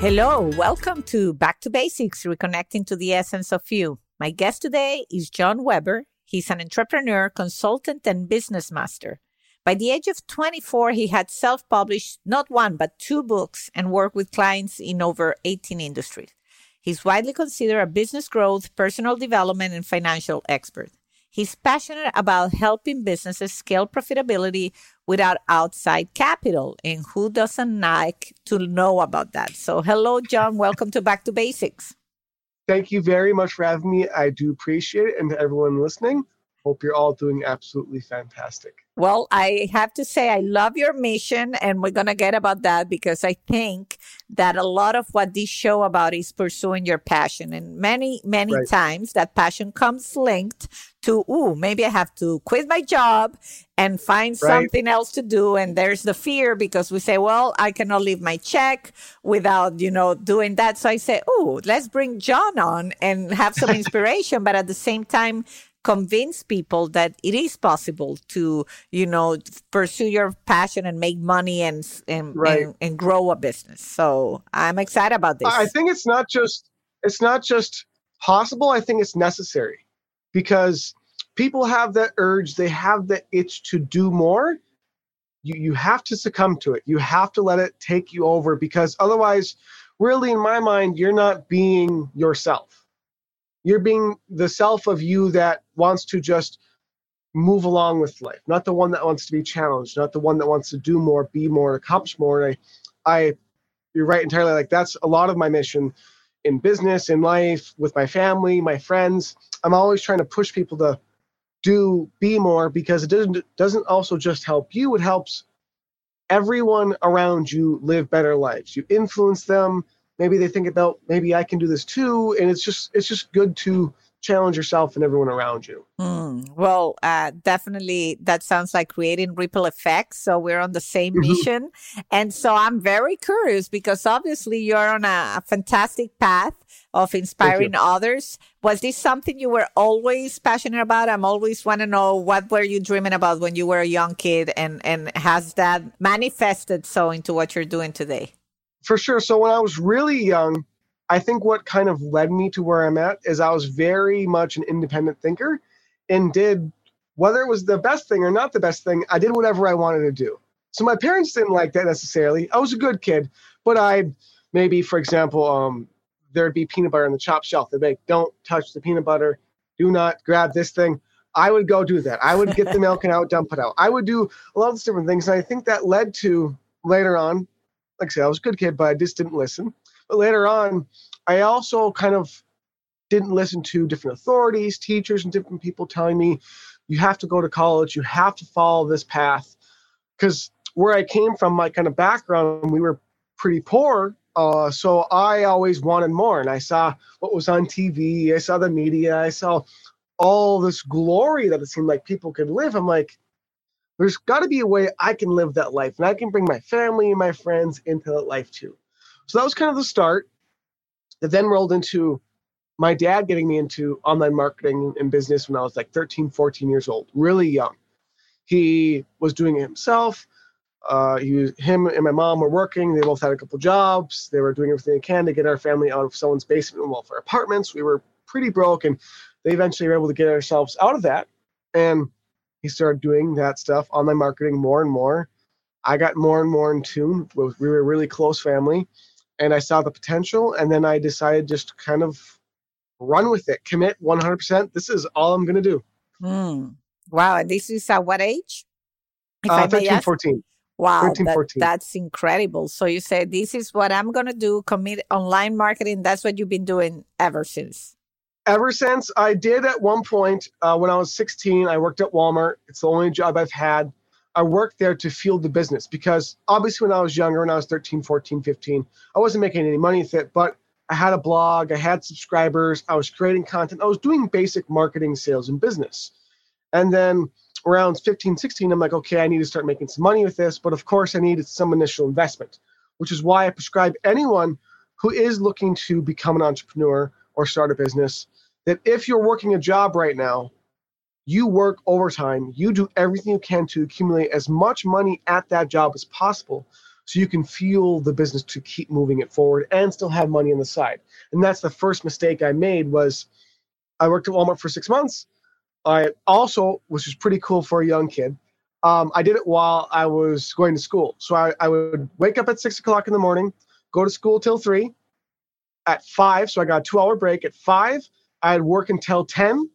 Hello, welcome to Back to Basics, Reconnecting to the Essence of You. My guest today is Jon Weberg. He's an entrepreneur, consultant, and business master. By the age of 24, he had self published not one, but two books and worked with clients in over 18 industries. He's widely considered a business growth, personal development, and financial expert. He's passionate about helping businesses scale profitability without outside capital. And who doesn't like to know about that? So, hello, Jon. Welcome to Back to Basics. Thank you very much for having me. I do appreciate it. And to everyone listening, hope you're all doing absolutely fantastic. Well, I have to say, I love your mission, and we're going to get about that because I think that a lot of what this show about is pursuing your passion. And many, many right. times that passion comes linked to, ooh, maybe I have to quit my job and find right. something else to do. And there's the fear because we say, well, I cannot leave my check without, you know, doing that. So I say, oh, let's bring Jon on and have some inspiration. but at the same time, convince people that it is possible to, you know, pursue your passion and make money and and, right. and, and grow a business. So I'm excited about this. I think it's not just it's not just possible. I think it's necessary because people have that urge, they have the itch to do more. You you have to succumb to it. You have to let it take you over because otherwise, really, in my mind, you're not being yourself you're being the self of you that wants to just move along with life, not the one that wants to be challenged, not the one that wants to do more, be more, accomplish more. And I, I, you're right entirely. Like that's a lot of my mission in business, in life, with my family, my friends. I'm always trying to push people to do be more because it doesn't doesn't also just help you. It helps everyone around you live better lives. You influence them maybe they think about maybe I can do this too, and it's just it's just good to challenge yourself and everyone around you. Mm, well, uh, definitely that sounds like creating ripple effects. So we're on the same mm-hmm. mission. and so I'm very curious because obviously you're on a, a fantastic path of inspiring others. Was this something you were always passionate about? I'm always want to know what were you dreaming about when you were a young kid and, and has that manifested so into what you're doing today? For sure. So when I was really young, I think what kind of led me to where I'm at is I was very much an independent thinker and did whether it was the best thing or not the best thing, I did whatever I wanted to do. So my parents didn't like that necessarily. I was a good kid, but I maybe, for example, um, there'd be peanut butter on the chop shelf. They'd be like, don't touch the peanut butter. Do not grab this thing. I would go do that. I would get the milk and I would dump it out. I would do a lot of different things. And I think that led to later on like I said, I was a good kid, but I just didn't listen. But later on, I also kind of didn't listen to different authorities, teachers, and different people telling me, you have to go to college, you have to follow this path. Because where I came from, my kind of background, we were pretty poor. Uh, so I always wanted more. And I saw what was on TV, I saw the media, I saw all this glory that it seemed like people could live. I'm like, there's got to be a way I can live that life and I can bring my family and my friends into that life too. So that was kind of the start. That then rolled into my dad getting me into online marketing and business when I was like 13, 14 years old, really young. He was doing it himself. Uh, he was, him and my mom were working. They both had a couple jobs. They were doing everything they can to get our family out of someone's basement and welfare apartments. We were pretty broke, and they eventually were able to get ourselves out of that. And he started doing that stuff, online marketing more and more. I got more and more in tune. With, we were a really close family, and I saw the potential. And then I decided just kind of run with it, commit 100%. This is all I'm going to do. Mm. Wow. And this is at what age? If uh, 13, 14. Wow, 13, that, that's incredible. So you said, this is what I'm going to do, commit online marketing. That's what you've been doing ever since ever since I did at one point uh, when I was 16, I worked at Walmart. It's the only job I've had. I worked there to fuel the business because obviously when I was younger, when I was 13, 14, 15, I wasn't making any money with it, but I had a blog, I had subscribers, I was creating content, I was doing basic marketing, sales, and business. And then around 15, 16, I'm like, okay, I need to start making some money with this. But of course, I needed some initial investment, which is why I prescribe anyone who is looking to become an entrepreneur or start a business that if you're working a job right now, you work overtime, you do everything you can to accumulate as much money at that job as possible so you can fuel the business to keep moving it forward and still have money on the side. And that's the first mistake I made was I worked at Walmart for 6 months. I also, which was pretty cool for a young kid, um, I did it while I was going to school. So I, I would wake up at six o'clock in the morning, go to school till three. At five, so I got a two hour break. At five, I'd work until 10.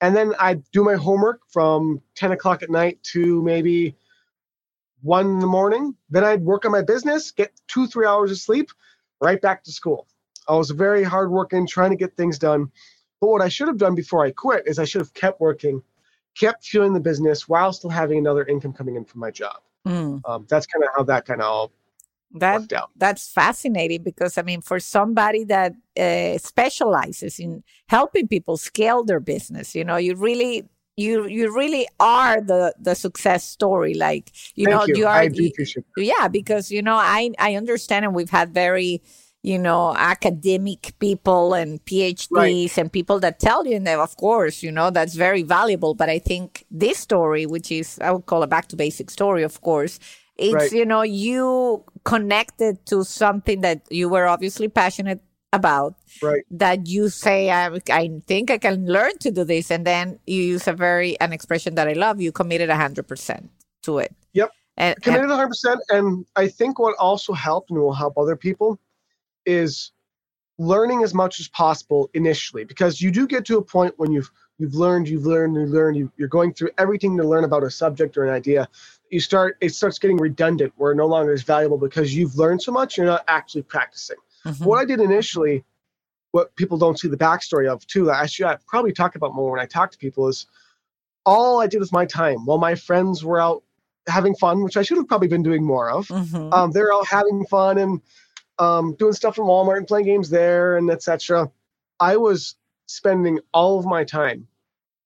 And then I'd do my homework from 10 o'clock at night to maybe one in the morning. Then I'd work on my business, get two, three hours of sleep, right back to school. I was very hardworking, trying to get things done. But what I should have done before I quit is I should have kept working, kept fueling the business while still having another income coming in from my job. Mm. Um, that's kind of how that kind of all that that's fascinating because I mean, for somebody that uh, specializes in helping people scale their business, you know, you really you you really are the the success story. Like you Thank know you, you are I do appreciate yeah because you know i i understand and we've had very you know academic people and phds right. and people that tell you and of course you know that's very valuable. But i think this story which is i would call a back to basic story of course it's right. you know you connected to something that you were obviously passionate about right. that you say I, I think i can learn to do this and then you use a very an expression that i love you committed 100% to it yep and, committed and, 100% and i think what also helped and will help other people is learning as much as possible initially because you do get to a point when you've you've learned you've learned you've learned you, you're going through everything to learn about a subject or an idea you start it starts getting redundant where no longer is valuable because you've learned so much you're not actually practicing Mm-hmm. What I did initially, what people don't see the backstory of too, I should I probably talk about more when I talk to people is all I did with my time while my friends were out having fun, which I should have probably been doing more of. Mm-hmm. Um, they're all having fun and um, doing stuff from Walmart and playing games there and etc. I was spending all of my time,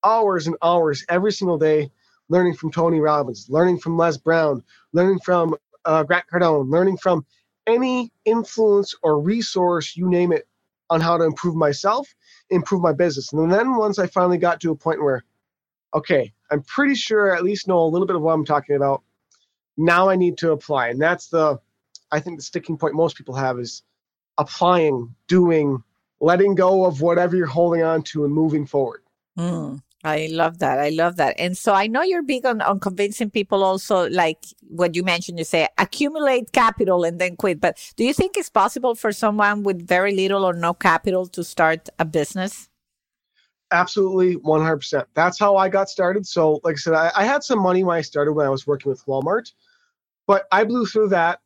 hours and hours every single day, learning from Tony Robbins, learning from Les Brown, learning from uh, Grant Cardone, learning from any influence or resource, you name it, on how to improve myself, improve my business. And then once I finally got to a point where, okay, I'm pretty sure I at least know a little bit of what I'm talking about. Now I need to apply. And that's the, I think, the sticking point most people have is applying, doing, letting go of whatever you're holding on to and moving forward. Mm. I love that. I love that. And so I know you're big on, on convincing people also, like what you mentioned, you say accumulate capital and then quit. But do you think it's possible for someone with very little or no capital to start a business? Absolutely, 100%. That's how I got started. So, like I said, I, I had some money when I started when I was working with Walmart, but I blew through that.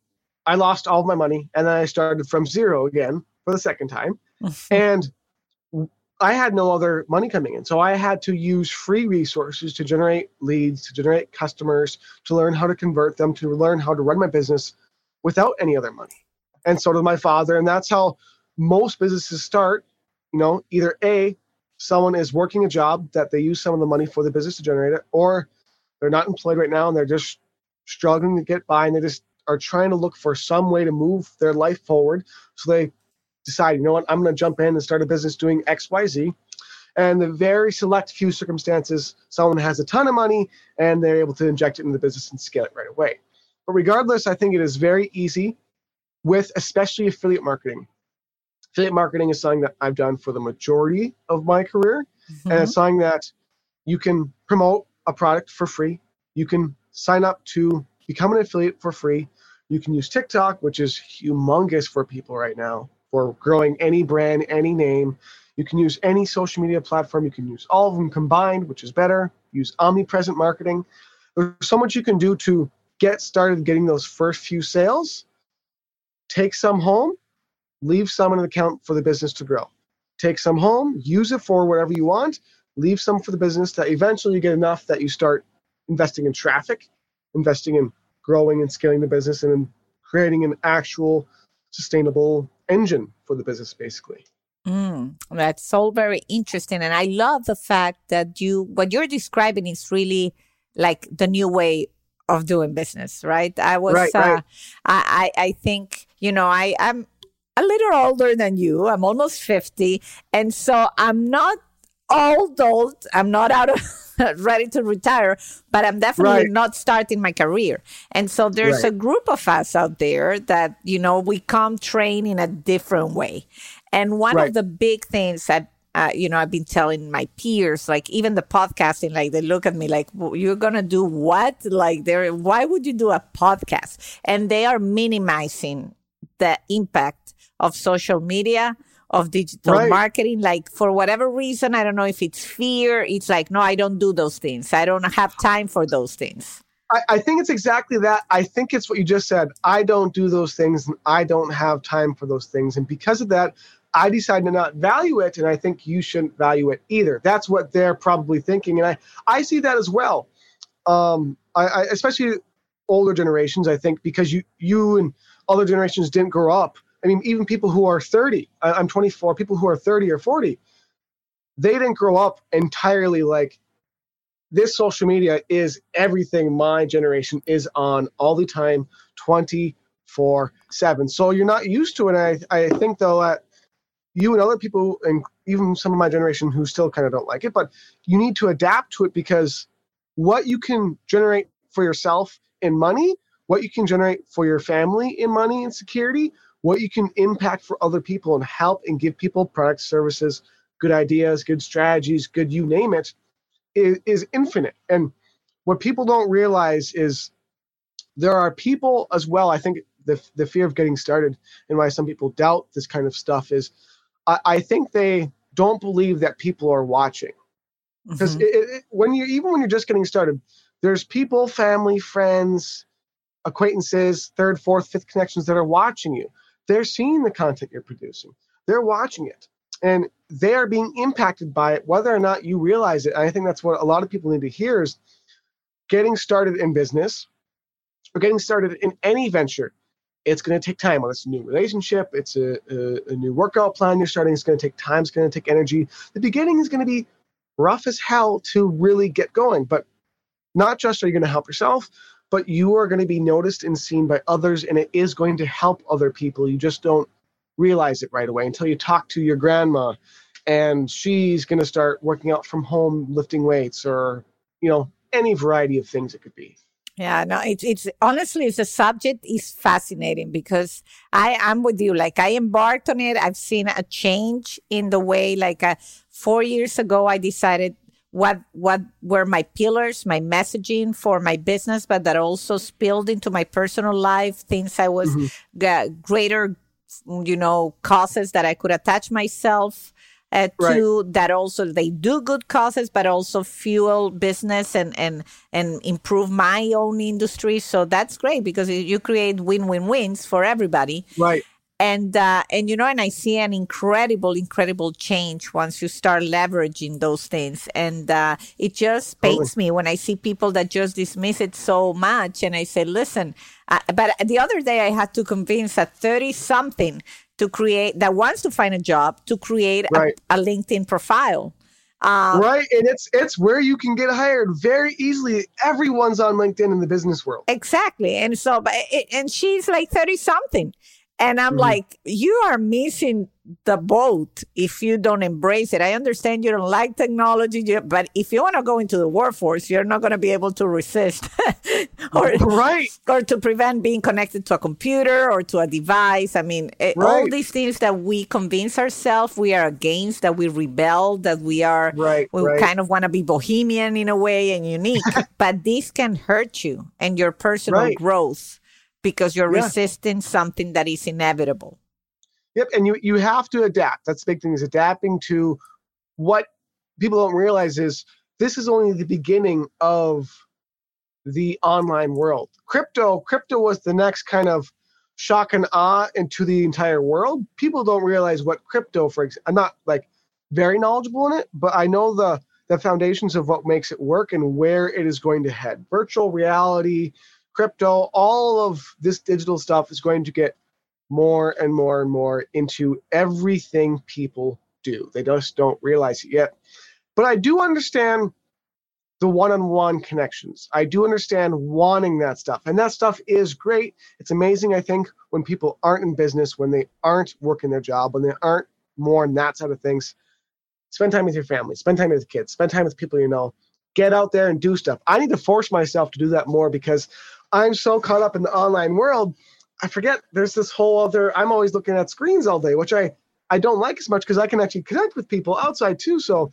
I lost all my money and then I started from zero again for the second time. and I had no other money coming in. So I had to use free resources to generate leads, to generate customers, to learn how to convert them, to learn how to run my business without any other money. And so did my father. And that's how most businesses start. You know, either A, someone is working a job that they use some of the money for the business to generate it, or they're not employed right now and they're just struggling to get by and they just are trying to look for some way to move their life forward. So they decide, you know what, I'm going to jump in and start a business doing X, Y, Z. And the very select few circumstances, someone has a ton of money and they're able to inject it into the business and scale it right away. But regardless, I think it is very easy with especially affiliate marketing. Affiliate marketing is something that I've done for the majority of my career. Mm-hmm. And it's something that you can promote a product for free. You can sign up to become an affiliate for free. You can use TikTok, which is humongous for people right now for growing any brand, any name. You can use any social media platform. You can use all of them combined, which is better. Use omnipresent marketing. There's so much you can do to get started getting those first few sales. Take some home, leave some in an account for the business to grow. Take some home, use it for whatever you want, leave some for the business that eventually you get enough that you start investing in traffic investing in growing and scaling the business and creating an actual sustainable engine for the business, basically. Mm, that's all very interesting. And I love the fact that you, what you're describing is really like the new way of doing business, right? I was, right, uh, right. I, I, I think, you know, I, I'm a little older than you. I'm almost 50. And so I'm not old, old. I'm not out of ready to retire, but I'm definitely right. not starting my career. And so there's right. a group of us out there that, you know, we come train in a different way. And one right. of the big things that uh, you know, I've been telling my peers, like even the podcasting, like they look at me like, "You're gonna do what? Like, they're why would you do a podcast?" And they are minimizing the impact of social media of digital right. marketing. Like for whatever reason, I don't know if it's fear. It's like, no, I don't do those things. I don't have time for those things. I, I, think it's exactly that. I think it's what you just said. I don't do those things and I don't have time for those things. And because of that, I decided to not value it. And I think you shouldn't value it either. That's what they're probably thinking. And I, I see that as well. Um, I, I especially older generations, I think, because you you and other generations didn't grow up I mean, even people who are 30, I'm 24, people who are 30 or 40, they didn't grow up entirely like this social media is everything my generation is on all the time, 24 7. So you're not used to it. And I, I think, though, that you and other people, and even some of my generation who still kind of don't like it, but you need to adapt to it because what you can generate for yourself in money, what you can generate for your family in money and security, what you can impact for other people and help and give people products, services, good ideas, good strategies, good you name it, is, is infinite. And what people don't realize is there are people as well. I think the, the fear of getting started and why some people doubt this kind of stuff is I, I think they don't believe that people are watching. Because mm-hmm. when you even when you're just getting started, there's people, family, friends, acquaintances, third, fourth, fifth connections that are watching you. They're seeing the content you're producing, they're watching it, and they are being impacted by it, whether or not you realize it. And I think that's what a lot of people need to hear is getting started in business or getting started in any venture. It's going to take time. Whether it's a new relationship, it's a, a, a new workout plan you're starting. It's going to take time. It's going to take energy. The beginning is going to be rough as hell to really get going. But not just are you going to help yourself, but you are going to be noticed and seen by others and it is going to help other people you just don't realize it right away until you talk to your grandma and she's going to start working out from home lifting weights or you know any variety of things it could be yeah, no, it's it's honestly it's a subject is fascinating because I am with you. Like I embarked on it. I've seen a change in the way. Like uh, four years ago, I decided what what were my pillars, my messaging for my business, but that also spilled into my personal life. Things I was mm-hmm. greater, you know, causes that I could attach myself uh, to. Right. That also they do good causes, but also fuel business and and and improve my own industry. So that's great because you create win win wins for everybody. Right and uh, and you know and i see an incredible incredible change once you start leveraging those things and uh, it just pains me when i see people that just dismiss it so much and i say listen uh, but the other day i had to convince a 30 something to create that wants to find a job to create right. a, a, linkedin profile um, right, and it's it's where you can get hired very easily. Everyone's on LinkedIn in the business world. Exactly, and so, but it, and she's like thirty something, and I'm mm-hmm. like, you are missing the boat if you don't embrace it. I understand you don't like technology, but if you want to go into the workforce, you're not going to be able to resist or, right. or to prevent being connected to a computer or to a device. I mean, it, right. all these things that we convince ourselves we are against, that we rebel, that we are, right, we right. kind of want to be bohemian in a way and unique, but this can hurt you and your personal growth because you're yeah. resisting something that is inevitable. Yep, and you you have to adapt. That's the big thing is adapting to what people don't realize is this is only the beginning of the online world. Crypto, crypto was the next kind of shock and awe into the entire world. People don't realize what crypto, for example, I'm not like very knowledgeable in it, but I know the the foundations of what makes it work and where it is going to head. Virtual reality, crypto, all of this digital stuff is going to get more and more and more into everything people do. They just don't realize it yet. But I do understand the one-on-one connections. I do understand wanting that stuff. And that stuff is great. It's amazing, I think, when people aren't in business, when they aren't working their job, when they aren't more on that side of things. Spend time with your family, spend time with kids, spend time with people you know. Get out there and do stuff. I need to force myself to do that more because I'm so caught up in the online world. I forget there's this whole other I'm always looking at screens all day, which I I don't like as much because I can actually connect with people outside too. So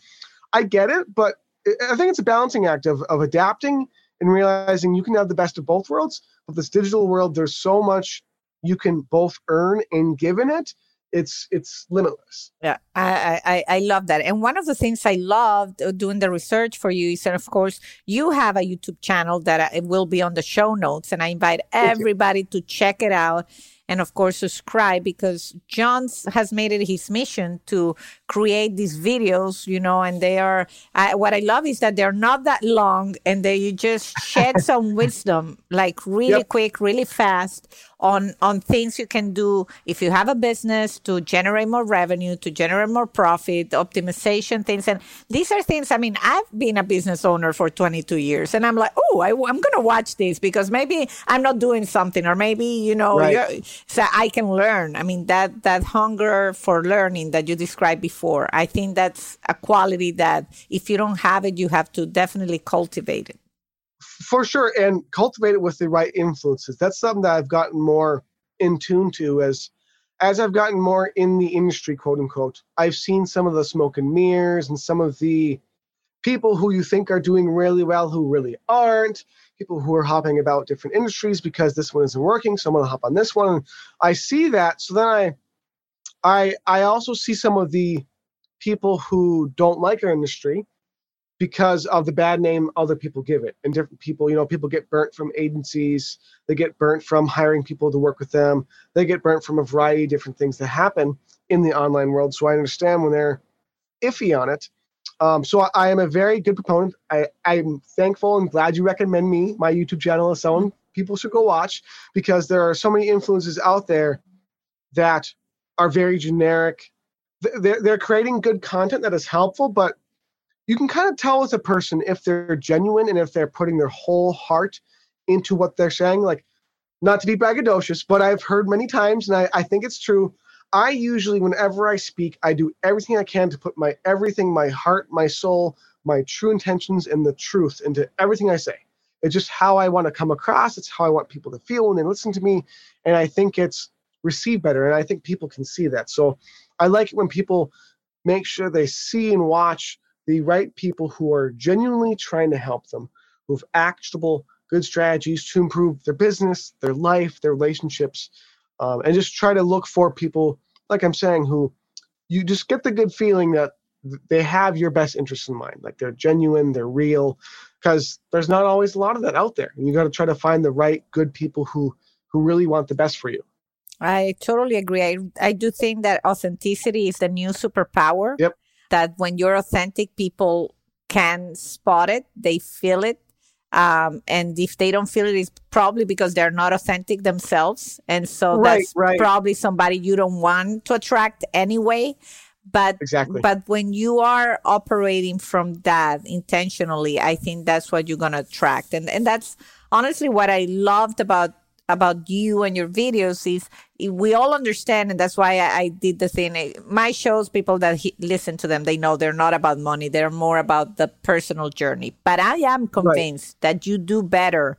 I get it, but I think it's a balancing act of, of adapting and realizing you can have the best of both worlds. But this digital world, there's so much you can both earn and give in it. It's it's limitless. Yeah, I, I I love that. And one of the things I loved uh, doing the research for you is that, of course, you have a YouTube channel that uh, it will be on the show notes, and I invite everybody to check it out and of course subscribe because Jon has made it his mission to create these videos, you know, and they are, I, what I love is that they're not that long and they just shed some wisdom, like really yep. quick, really fast on on things you can do if you have a business to generate more revenue to generate more profit optimization things and these are things i mean i've been a business owner for 22 years and i'm like oh I, am going to watch this because maybe i'm not doing something or maybe you know right. so i can learn i mean that that hunger for learning that you described before i think that's a quality that if you don't have it you have to definitely cultivate it. For sure and cultivate it with the right influences. That's something that i've gotten more in tune to as as i've gotten more in the industry quote unquote. I've seen some of the smoke and mirrors and some of the people who you think are doing really well who really aren't. People who are hopping about different industries because this one isn't working so i'm to hop on this one. I see that so then i i i also see some of the people who don't like our industry because of the bad name other people give it. And different people, you know, people get burnt from agencies, they get burnt from hiring people to work with them, they get burnt from a variety of different things that happen in the online world. So I understand when they're iffy on it. Um, so I, I, am a very good proponent. I, I'm thankful and glad you recommend me. My YouTube channel is someone people should go watch because there are so many influences out there that are very generic. They're, they're creating good content that is helpful, but you can kind of tell as a person if they're genuine and if they're putting their whole heart into what they're saying. Like, not to be braggadocious, but I've heard many times, and I, I think it's true. I usually, whenever I speak, I do everything I can to put my everything, my heart, my soul, my true intentions, and the truth into everything I say. It's just how I want to come across. It's how I want people to feel when they listen to me. And I think it's received better. And I think people can see that. So I like it when people make sure they see and watch the right people who are genuinely trying to help them, who have actionable, good strategies to improve their business, their life, their relationships, um, and just try to look for people, like I'm saying, who you just get the good feeling that they have your best interest in mind. Like they're genuine, they're real, because there's not always a lot of that out there. And you got to try to find the right, good people who who really want the best for you. I totally agree. I, I do think that authenticity is the new superpower. Yep that when you're authentic, people can spot it, they feel it. Um, and if they don't feel it, it's probably because they're not authentic themselves. And so right, that's right. probably somebody you don't want to attract anyway. But exactly. but when you are operating from that intentionally, I think that's what you're gonna attract. And and that's honestly what I loved about about you and your videos is we all understand and that's why I, I did the thing my shows people that he, listen to them they know they're not about money they're more about the personal journey but i am convinced right. that you do better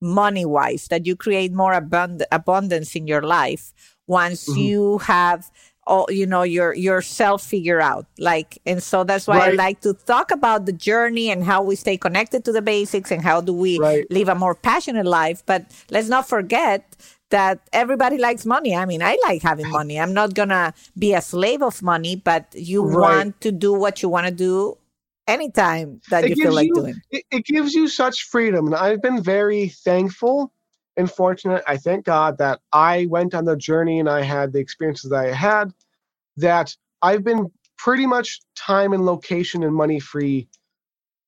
money wise that you create more abund- abundance in your life once mm-hmm. you have all you know your yourself figure out like and so that's why right. i like to talk about the journey and how we stay connected to the basics and how do we right. live a more passionate life but let's not forget that everybody likes money. I mean, I like having money. I'm not to be a slave of money, but you right. want to do what you want to do anytime that it you feel like you, doing. It, it gives you such freedom. And I've been very thankful and fortunate. I thank God that I went on the journey and I had the experiences that I had, that I've been pretty much time and location and money free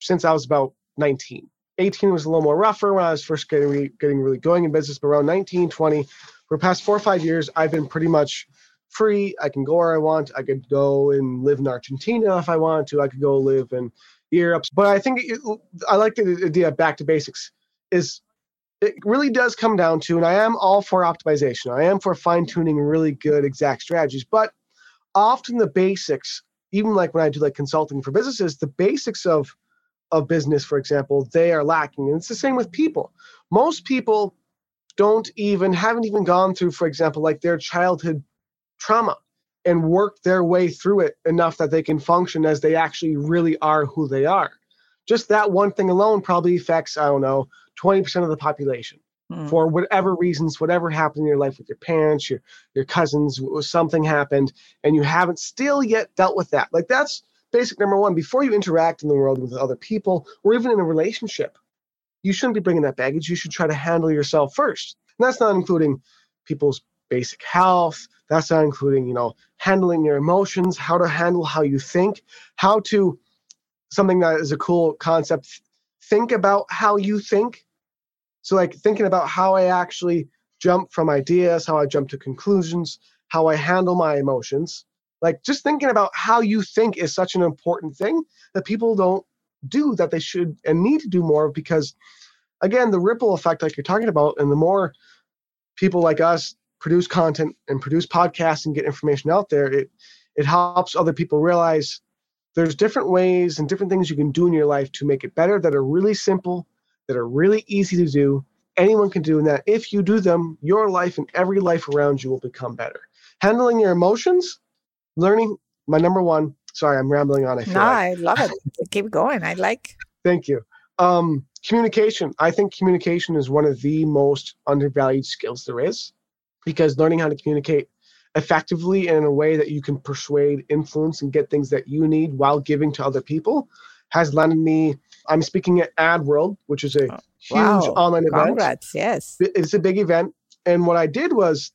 since I was about 19. 18 was a little more rougher when I was first getting, re- getting really going in business, but around 19, 20, for the past four or five years, I've been pretty much free. I can go where I want. I could go and live in Argentina if I wanted to. I could go live in Europe. But I think it, I like the idea back to basics is it really does come down to, and I am all for optimization. I am for fine tuning really good exact strategies, but often the basics, even like when I do like consulting for businesses, the basics of of business, for example, they are lacking. And it's the same with people. Most people don't even haven't even gone through, for example, like their childhood trauma and work their way through it enough that they can function as they actually really are who they are. Just that one thing alone probably affects, I don't know, 20% of the population mm. for whatever reasons, whatever happened in your life with your parents, your your cousins, something happened, and you haven't still yet dealt with that. Like that's basic number one. Before you interact in the world with other people or even in a relationship, you shouldn't be bringing that baggage. You should try to handle yourself first. And that's not including people's basic health. That's not including, you know, handling your emotions, how to handle how you think, how to something that is a cool concept. Think about how you think so, like thinking about how I actually jump from ideas, how I jump to conclusions, how I handle my emotions. Like just thinking about how you think is such an important thing that people don't do that they should and need to do more because, again, the ripple effect, like you're talking about, and the more people like us produce content and produce podcasts and get information out there, it it helps other people realize there's different ways and different things you can do in your life to make it better that are really simple that are really easy to do. Anyone can do and that. If you do them, your life and every life around you will become better. Handling your emotions, learning. My number one. Sorry, I'm rambling on. I feel no, like. I love it. Keep going. I like. Thank you. Um, communication. I think communication is one of the most undervalued skills there is, because learning how to communicate effectively and in a way that you can persuade, influence, and get things that you need while giving to other people has landed me I'm speaking at AdWorld, which is a oh, huge wow. online event. Congrats, yes. It's a big event. And what I did was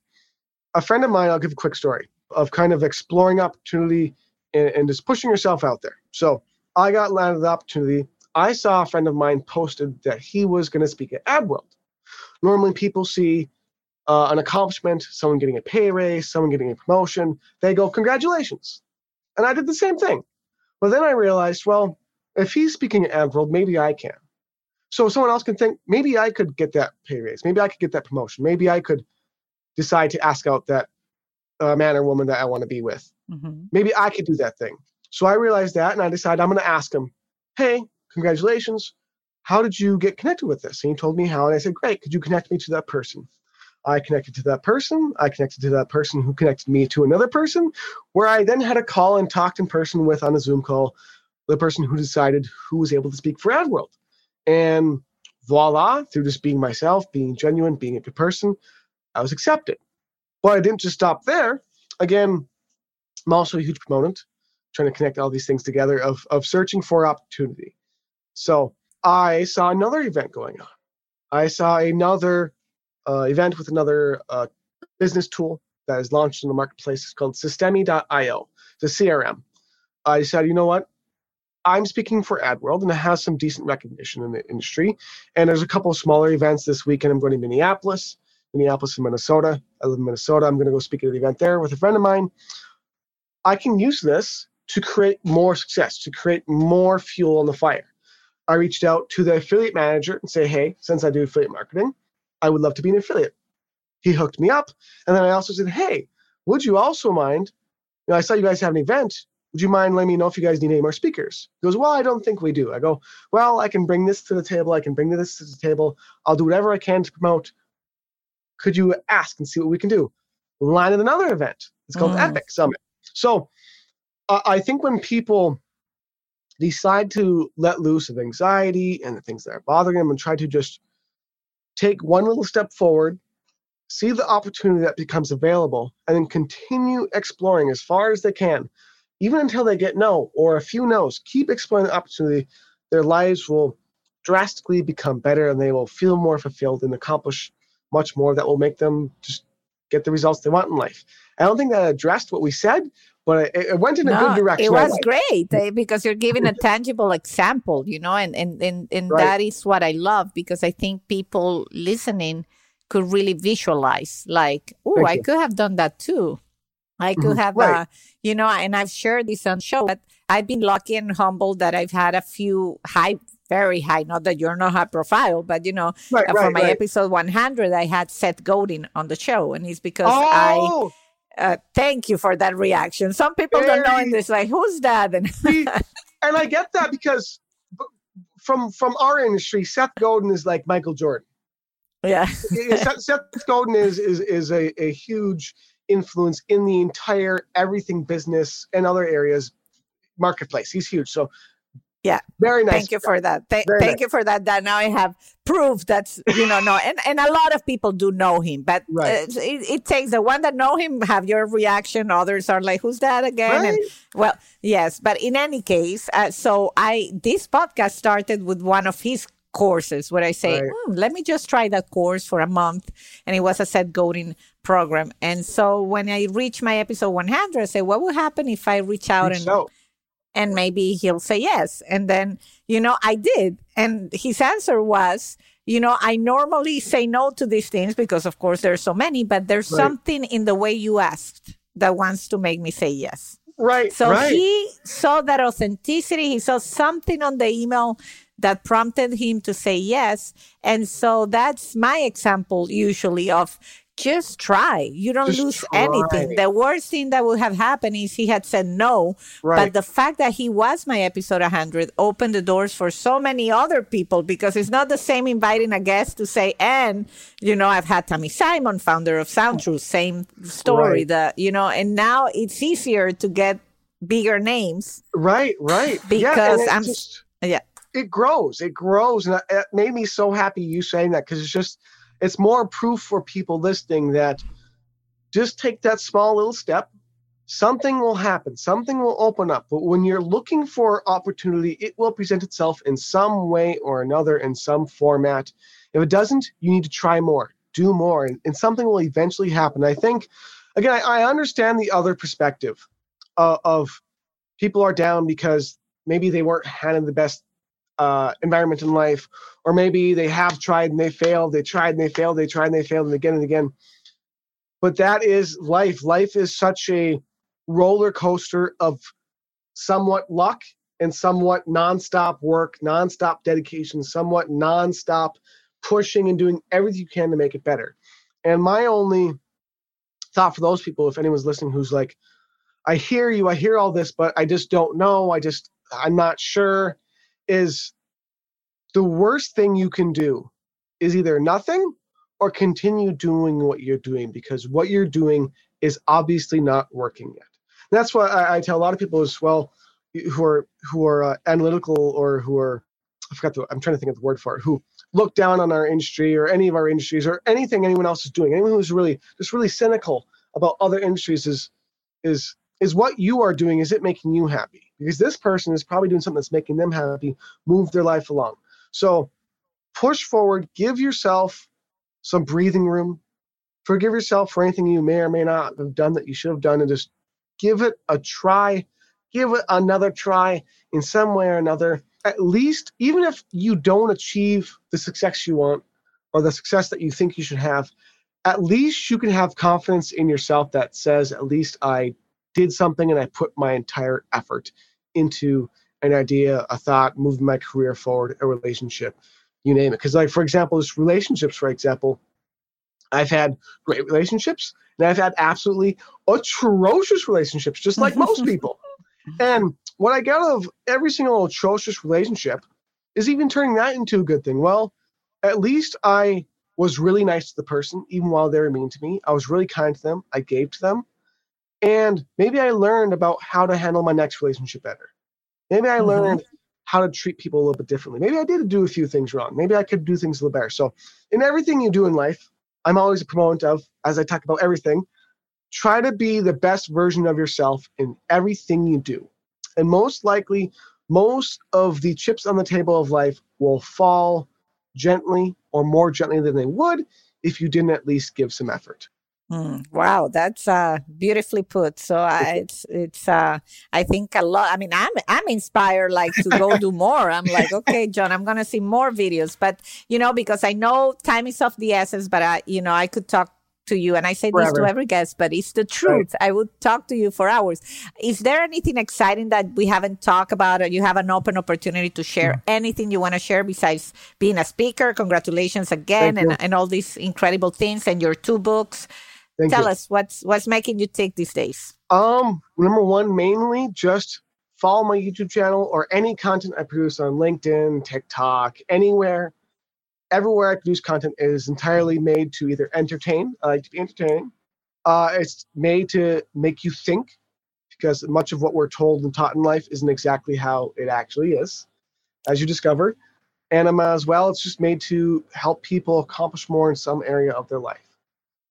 a friend of mine, I'll give a quick story of kind of exploring opportunity and, and just pushing yourself out there. So I got landed the opportunity. I saw a friend of mine posted that he was going to speak at AdWorld. Normally, people see uh, an accomplishment, someone getting a pay raise, someone getting a promotion. They go, Congratulations. And I did the same thing. But then I realized, well, if he's speaking at AdWorld, maybe I can. So someone else can think, maybe I could get that pay raise. Maybe I could get that promotion. Maybe I could decide to ask out that uh, man or woman that I want to be with. Mm-hmm. Maybe I could do that thing. So I realized that and I decided I'm going to ask him, hey, congratulations. How did you get connected with this? And he told me how. And I said, great. Could you connect me to that person? I connected to that person. I connected to that person who connected me to another person, where I then had a call and talked in person with on a Zoom call the person who decided who was able to speak for AdWorld. And voila, through just being myself, being genuine, being a good person, I was accepted. But I didn't just stop there. Again, I'm also a huge proponent, trying to connect all these things together of, of searching for opportunity. So I saw another event going on. I saw another uh, event with another uh, business tool that is launched in the marketplace. It's called Systeme.io, the CRM. I decided, you know what? I'm speaking for AdWorld, and it has some decent recognition in the industry. And there's a couple of smaller events this weekend. I'm going to Minneapolis, Minneapolis in Minnesota. I live in Minnesota. I'm going to go speak at an event there with a friend of mine. I can use this to create more success, to create more fuel on the fire. I reached out to the affiliate manager and say, hey, since I do affiliate marketing, I would love to be an affiliate. He hooked me up. And then I also said, hey, would you also mind? You know, I saw you guys have an event would you mind letting me know if you guys need any more speakers? He goes, well, I don't think we do. I go, well, I can bring this to the table. I can bring this to the table. I'll do whatever I can to promote. Could you ask and see what we can do? Line at another event. It's called mm. Epic Summit. So uh, I think when people decide to let loose of anxiety and the things that are bothering them and try to just take one little step forward, see the opportunity that becomes available, and then continue exploring as far as they can even until they get no or a few no's, keep exploring the opportunity. Their lives will drastically become better and they will feel more fulfilled and accomplish much more that will make them just get the results they want in life. I don't think that addressed what we said, but it, it went in a no, good direction. It was great eh, because you're giving a tangible example, you know, and and and, and right. that is what I love because I think people listening could really visualize, like, oh, I could have done that too. I could mm-hmm. have, right. uh, you know, and I've shared this on show. But I've been lucky and humbled that I've had a few high, very high. Not that you're not high profile, but you know, right, uh, for my episode 100, I had Seth Godin on the show, and it's because oh! I uh, thank you for that reaction. Some people Very, don't know, and it's like, who's that? And, and I get that because from from our industry, Seth Godin is like Michael Jordan. Yeah, Seth, Seth Godin is is is a, a huge influence in the entire everything business and other areas marketplace. He's huge. So yeah. Very nice. Thank you for that. Th- thank nice. you for that. That now I have proof that's, you know, no. And, and a lot of people do know him, but right. uh, it, it, takes the one that know him have your reaction. Others are like, who's that again? Right. And well, yes. But in any case, uh, so I, this podcast started with one of his courses where I say, right. hmm, let me just try that course for a month. And it was a Seth Godin program. And so when I reach my episode 100, I say, what will happen if I reach out reach and out and maybe he'll say yes. And then, you know, I did. And his answer was, you know, I normally say no to these things because, of course, there's so many, but there's right. something in the way you asked that wants to make me say yes. Right. So right. he saw that authenticity. He saw something on the email that prompted him to say yes. And so that's my example usually of just try. You don't just lose try. anything. The worst thing that would have happened is he had said no. Right. But the fact that he was my episode 100 opened the doors for so many other people because it's not the same inviting a guest to say, and, you know, I've had Tami Simon, founder of Sounds True, same story, right. that, you know, and now it's easier to get bigger names. Right, right. Because yeah, I'm, just, yeah. It grows. It grows. And it made me so happy you saying that because it's just, it's more proof for people listening that just take that small little step something will happen something will open up but when you're looking for opportunity it will present itself in some way or another in some format if it doesn't you need to try more do more and, and something will eventually happen i think again i, I understand the other perspective uh, of people are down because maybe they weren't handed the best uh, environment in life, or maybe they have tried and they failed, they tried and they failed, they tried and they failed, and again and again. But that is life. Life is such a roller coaster of somewhat luck and somewhat nonstop work, nonstop dedication, somewhat nonstop pushing and doing everything you can to make it better. And my only thought for those people, if anyone's listening who's like, I hear you, I hear all this, but I just don't know, I just, I'm not sure is the worst thing you can do is either nothing or continue doing what you're doing because what you're doing is obviously not working yet. And that's why I, I, tell a lot of people as well who are who are uh, analytical or who are I forgot the I'm trying to think of the word for it who look down on our industry or any of our industries or anything anyone else is doing. Anyone who's really just really cynical about other industries is is is what you are doing is it making you happy? Because this person is probably doing something that's making them happy move their life along. So push forward give yourself some breathing room. Forgive yourself for anything you may or may not have done that you should have done and just give it a try. Give it another try in some way or another. At least even if you don't achieve the success you want or the success that you think you should have at least you can have confidence in yourself that says at least i did something and I put my entire effort into an idea, a thought, moving my career forward, a relationship, you name it. Because, like, for example, just relationships, for example, I've had great relationships and I've had absolutely atrocious relationships, just like most people. And what I get out of every single atrocious relationship is even turning that into a good thing. Well, at least I was really nice to the person, even while they were mean to me. I was really kind to them. I gave to them. And maybe I learned about how to handle my next relationship better. Maybe I mm-hmm. learned how to treat people a little bit differently. Maybe I did do a few things wrong. Maybe I could do things a little better. So, in everything you do in life, I'm always a proponent of, as I talk about everything, try to be the best version of yourself in everything you do. And most likely, most of the chips on the table of life will fall gently or more gently than they would if you didn't at least give some effort. Mm, wow, that's uh, beautifully put. So uh, it's it's uh, I think a lot. I mean, I'm I'm inspired like to go do more. I'm like, okay, Jon, I'm gonna see more videos. But you know, because I know time is of the essence. But I, you know, I could talk to you and i say Forever. this to every guest but it's the truth right. i would talk to you for hours is there anything exciting that we haven't talked about or you have an open opportunity to share yeah. anything you want to share besides being a speaker congratulations again and, and all these incredible things and your two books Thank tell you. us what's what's making you tick these days um number one mainly just follow my youtube channel or any content i produce on linkedin tiktok anywhere everywhere I produce content is entirely made to either entertain. I like to be entertaining. Uh, it's made to make you think, because much of what we're told and taught in life isn't exactly how it actually is, as you discovered. And um, as well, it's just made to help people accomplish more in some area of their life.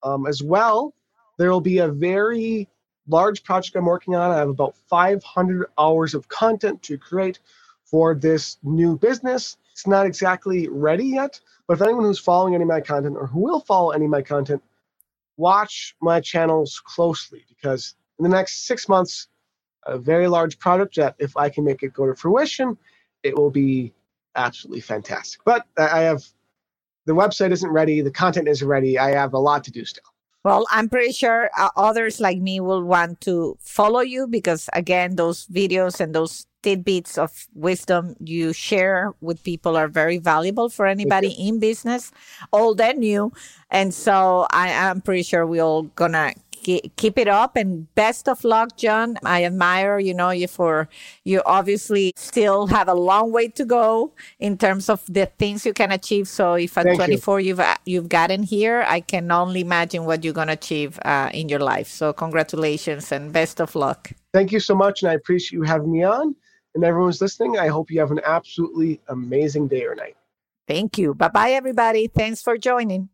Um, as well, there will be a very large project I'm working on. I have about 500 hours of content to create for this new business. It's not exactly ready yet, but if anyone who's following any of my content or who will follow any of my content, watch my channels closely because in the next six months, a very large product that if I can make it go to fruition, it will be absolutely fantastic. But I have the website isn't ready, the content isn't ready. I have a lot to do still. Well, I'm pretty sure uh, others like me will want to follow you because, again, those videos and those tidbits of wisdom you share with people are very valuable for anybody in business, old and new. And so I am pretty sure we're all gonna keep it up and best of luck, Jon. I admire, you know, you for, you obviously still have a long way to go in terms of the things you can achieve. So if at Thank 24 you. have you've, you've gotten here, I can only imagine what you're going to achieve uh, in your life. So congratulations and best of luck. Thank you so much. And I appreciate you having me on. And everyone's listening, I hope you have an absolutely amazing day or night. Thank you. Bye bye, everybody. Thanks for joining.